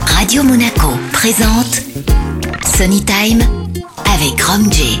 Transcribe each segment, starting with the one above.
Radio Monaco présente Sunny Time avec Rom J.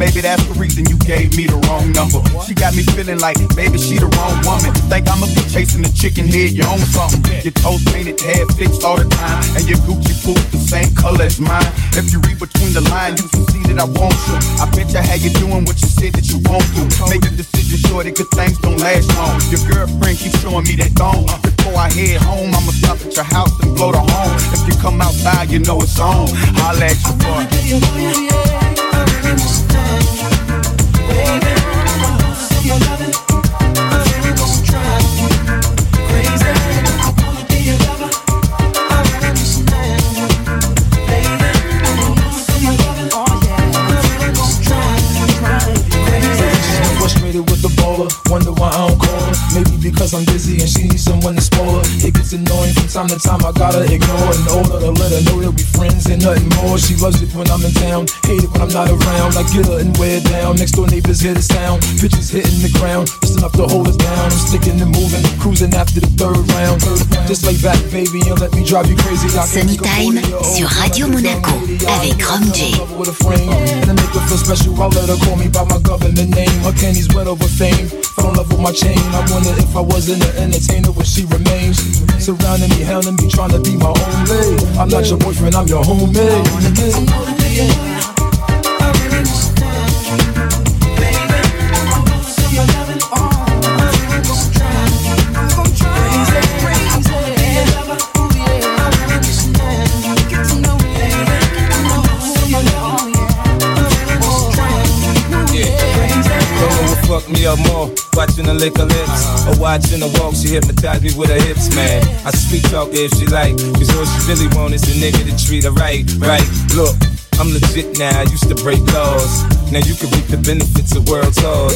maybe that's the reason you gave me the wrong number. she got me feeling like maybe she the wrong woman. Think I'ma be chasing the chicken head, you own something. Your toes painted, hair fixed all the time, and your Gucci boots the same color as mine. If you read between the lines, you can see that I want you. I bet you how you doing what you said that you won't do. Make a decision that good things don't last long. Your girlfriend keeps showing me that thong. Before I head home, I'ma stop at your house and blow the horn. If you come outside, you know it's on. I'll you boy. Cause I'm busy and she needs someone to spoil her. It gets annoying from time to time, I gotta ignore In order to let her know that we friends and nothing more. She loves it when I'm in town, hate it when I'm not around. I get her and wear down. Next door neighbors hear the sound, pitches hitting the ground, just enough to hold us down. I'm sticking and moving, cruising after the third round. Just lay back, baby, and let me drive you crazy. Sunny Time sur Radio Monaco avec RHUM G. And make her feel special, I'll let her call me by my government name. Her candy's wet over fame. Fell in love with my chain. I wonder if I wasn't an entertainer, would she remain? Surrounding me, hounding me, trying to be my own lady. I'm not your boyfriend, I'm your homemade. Me up more. Watching her lick her lips, or uh-huh. watching her walk, she hypnotize me with her hips, man. I sweet talk if she like, cause all she really want is a nigga to treat her right, right. Look, I'm legit now, I used to break laws. Now you can reap the benefits of world tours.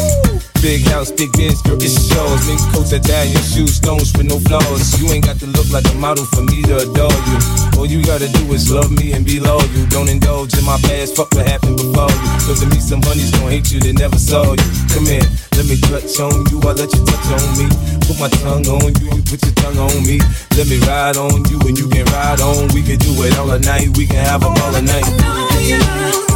Big house, big bins, girl, it's shows. Mink coats your shoes, stones with no flaws. You ain't got to look like a model for me to adore you. All you gotta do is love me and be loyal. Don't indulge in my past, fuck what happened before you. Cause to me, some honey's gonna hate you that never saw you. Come here, let me touch on you, I let you touch on me. Put my tongue on you, you put your tongue on me. Let me ride on you and you can ride on. We can do it all night, we can have a ball all night.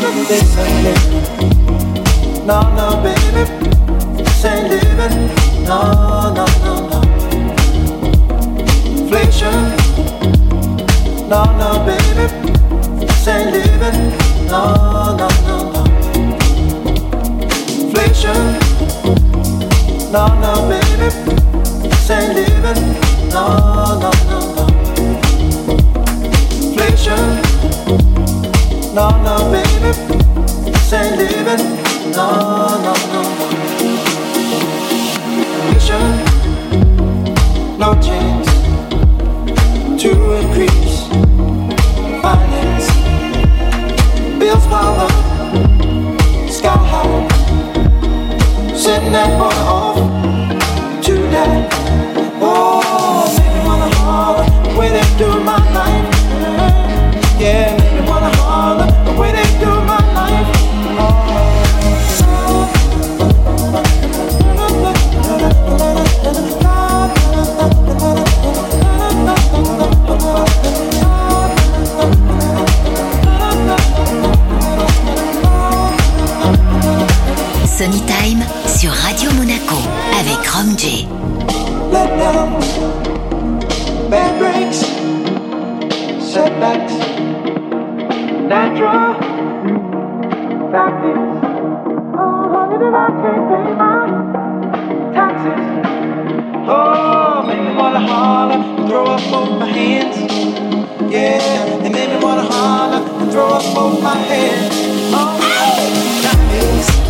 No, no, baby, this ain't living. No, no, no, no. Inflation. No, no, baby, this ain't living. No, no, no, no. Inflation. No, no, baby, this ain't living. No, no, no, no. Inflation no, no, baby. Living. No, no, no, no chance to increase power, sky high. Sitting at one. Anytime sur Radio Monaco avec Rom J. Let Bad breaks, setbacks, natural. Fact oh honey, if I can't pay my taxes, oh make me wanna holler, throw up both my hands, yeah, it made me wanna holler, throw up both my hands, oh. Nice.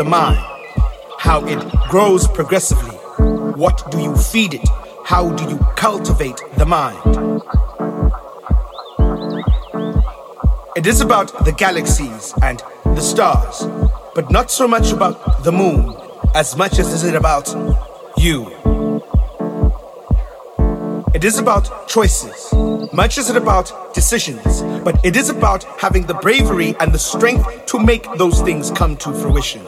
the mind, how it grows progressively. What do you feed it? How do you cultivate the mind? It is about the galaxies and the stars, but not so much about the moon as much as is it about you. It is about choices, much as it about decisions, but it is about having the bravery and the strength to make those things come to fruition.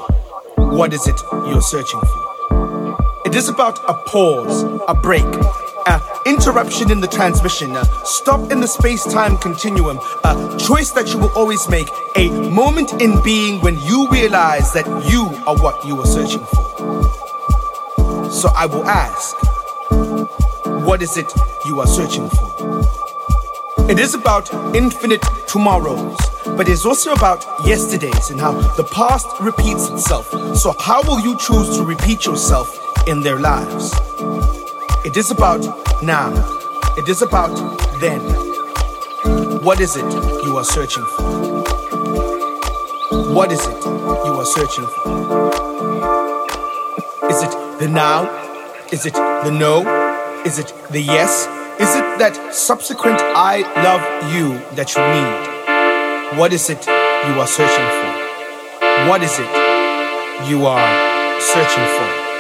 What is it you're searching for? It is about a pause, a break, an interruption in the transmission, a stop in the space time continuum, a choice that you will always make, a moment in being when you realize that you are what you are searching for. So I will ask, what is it you are searching for? It is about infinite tomorrows, but it's also about yesterdays and how the past repeats itself. So, how will you choose to repeat yourself in their lives? It is about now, it is about then. What is it you are searching for? What is it you are searching for? Is it the now? Is it the no? Is it the yes? Is it that subsequent I love you that you need? What is it you are searching for? What is it you are searching for?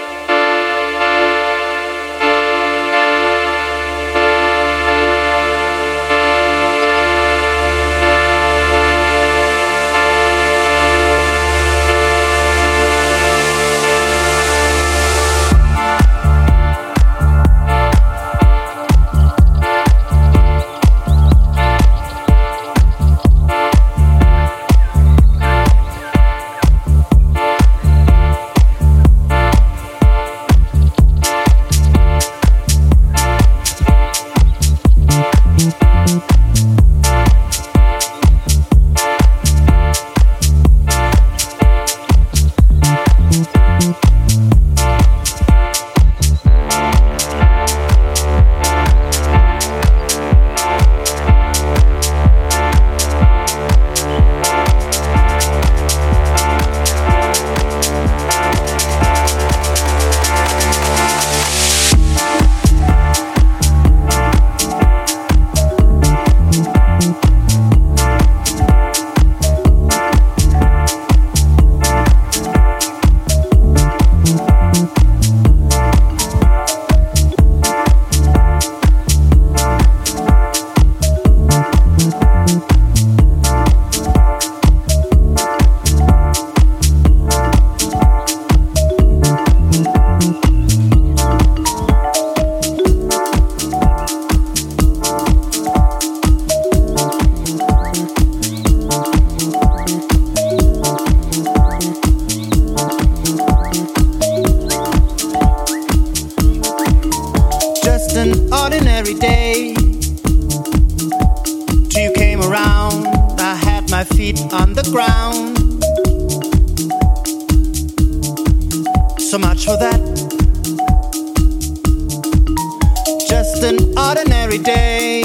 merry day.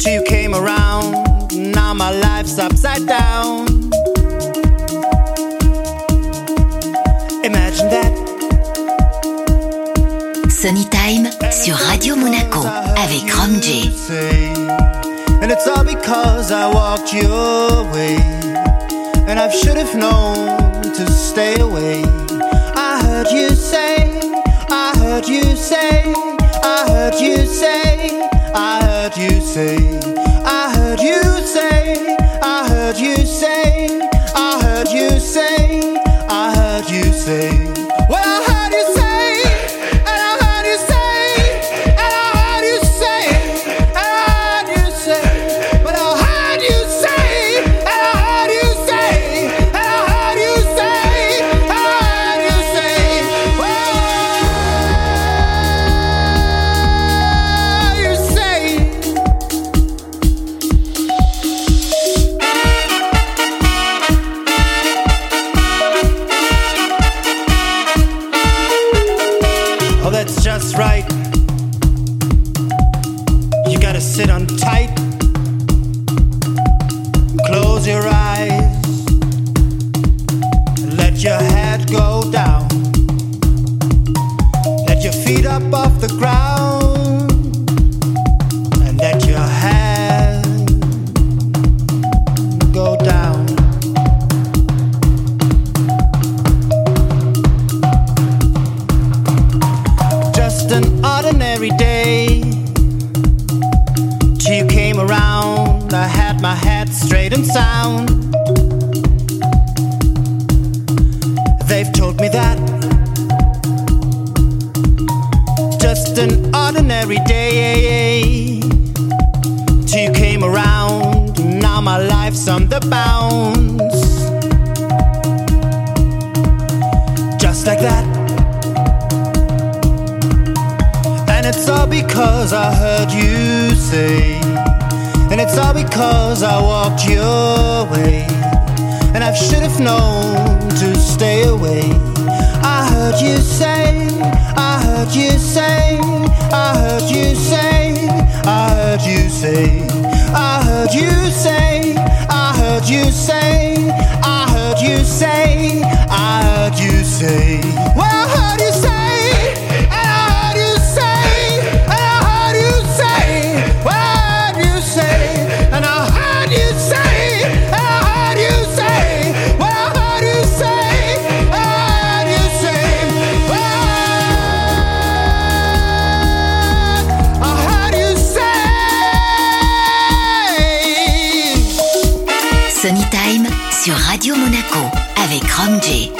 Till you came around, now my life's upside down. Imagine that. Sunny Time sur Radio Monaco avec RHUM G. And it's all because I walked. And I should have known to stay away. I heard you say, I heard you say heard you say, I heard you say. They've told me that. Just an ordinary day. You came around, now my life's on the bounce. Just like that. And it's all because I heard you say. And it's all because I walked your way. And I should have known to stay away. I heard you say, I heard you say, I heard you say, I heard you say, I heard you say, I heard you say, I heard you say, I heard you say. Well, I heard you say, sur Radio Monaco avec Rom J.